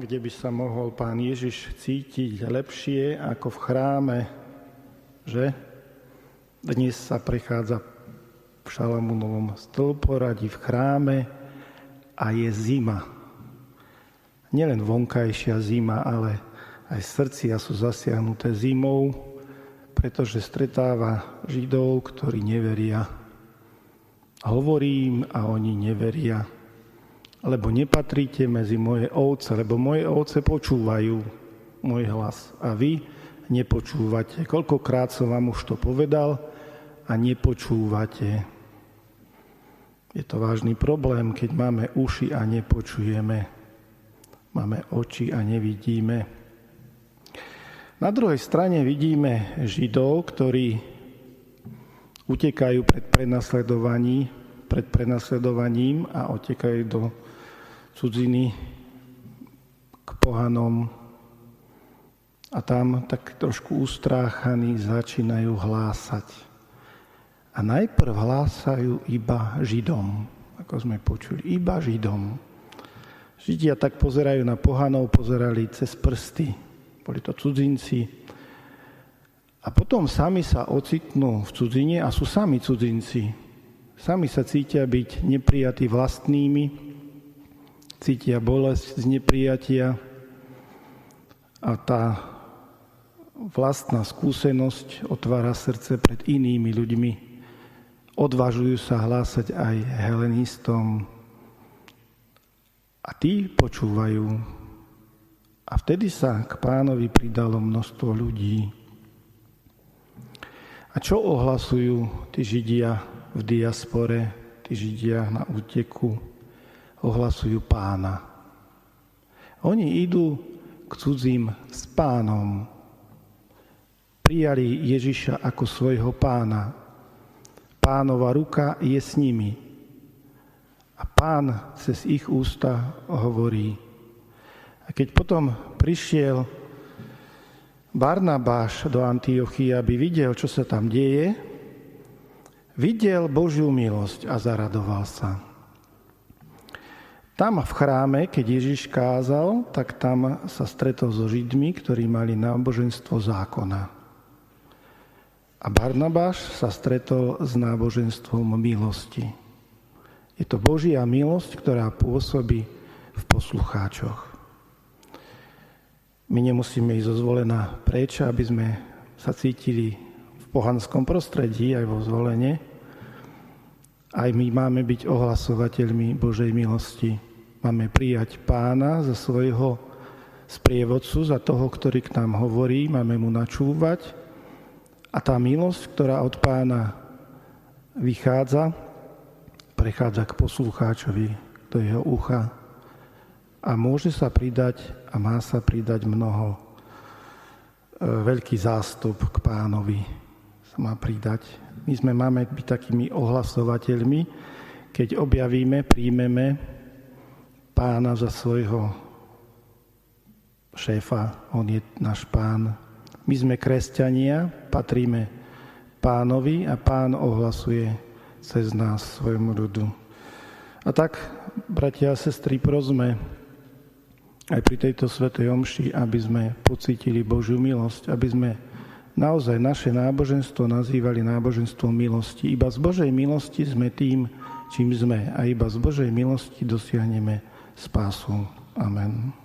kde by sa mohol pán Ježiš cítiť lepšie ako v chráme, že? Dnes sa prechádza v Šalamúnovom stĺporadí v chráme a je zima. Nielen vonkajšia zima, ale aj srdcia sú zasiahnuté zimou, pretože stretáva Židov, ktorí neveria. Hovorím a oni neveria, lebo nepatríte medzi moje ovce, lebo moje ovce počúvajú môj hlas a vy nepočúvate. Koľkokrát som vám už to povedal a nepočúvate. Je to vážny problém, keď máme uši a nepočujeme. Máme oči a nevidíme. Na druhej strane vidíme Židov, ktorí utekajú pred prenasledovaním, pred prenasledovaním a otekajú do cudziny k pohanom a tam tak trošku ustráchaní začínajú hlásať a najprv hlásajú iba Židom, ako sme počuli, iba Židom. Židia tak pozerajú na pohanov, pozerali cez prsty. Boli to cudzinci. A potom sami sa ocitnú v cudzine a sú sami cudzinci. Sami sa cítia byť neprijatí vlastnými, cítia bolesť z neprijatia a tá vlastná skúsenosť otvára srdce pred inými ľuďmi, odvážujú sa hlásať aj helenistom a tí počúvajú. A vtedy sa k pánovi pridalo množstvo ľudí. A čo ohlasujú tí Židia v diaspore, tí Židia na úteku? Ohlasujú pána. Oni idú k cudzím s pánom. Prijali Ježiša ako svojho pána, Pánova ruka je s nimi. A pán cez ich ústa hovorí. A keď potom prišiel Barnabáš do Antiochie, aby videl, čo sa tam deje, videl Božiu milosť a zaradoval sa. Tam v chráme, keď Ježiš kázal, tak tam sa stretol so Židmi, ktorí mali náboženstvo zákona. A Barnabáš sa stretol s náboženstvom milosti. Je to Božia milosť, ktorá pôsobí v poslucháčoch. My nemusíme ísť zozvolená preč, aby sme sa cítili pohanskom prostredí, aj vo zvolenie. Aj my máme byť ohlasovateľmi Božej milosti. Máme prijať pána za svojho sprievodcu, za toho, ktorý k nám hovorí, máme mu načúvať a tá milosť, ktorá od pána vychádza, prechádza k poslucháčovi do jeho ucha a môže sa pridať a má sa pridať mnoho. E, veľký zástup k pánovi má pridať. My sme máme byť takými ohlasovateľmi, keď objavíme, príjmeme pána za svojho šéfa, on je náš pán, my sme kresťania, patríme pánovi a pán ohlasuje cez nás svojmu ľudu. A tak, bratia a sestry, prosme aj pri tejto svetej omši, aby sme pocítili Božiu milosť, aby sme naozaj naše náboženstvo nazývali náboženstvom milosti. Iba z Božej milosti sme tým, čím sme a iba z Božej milosti dosiahneme spásu. Amen.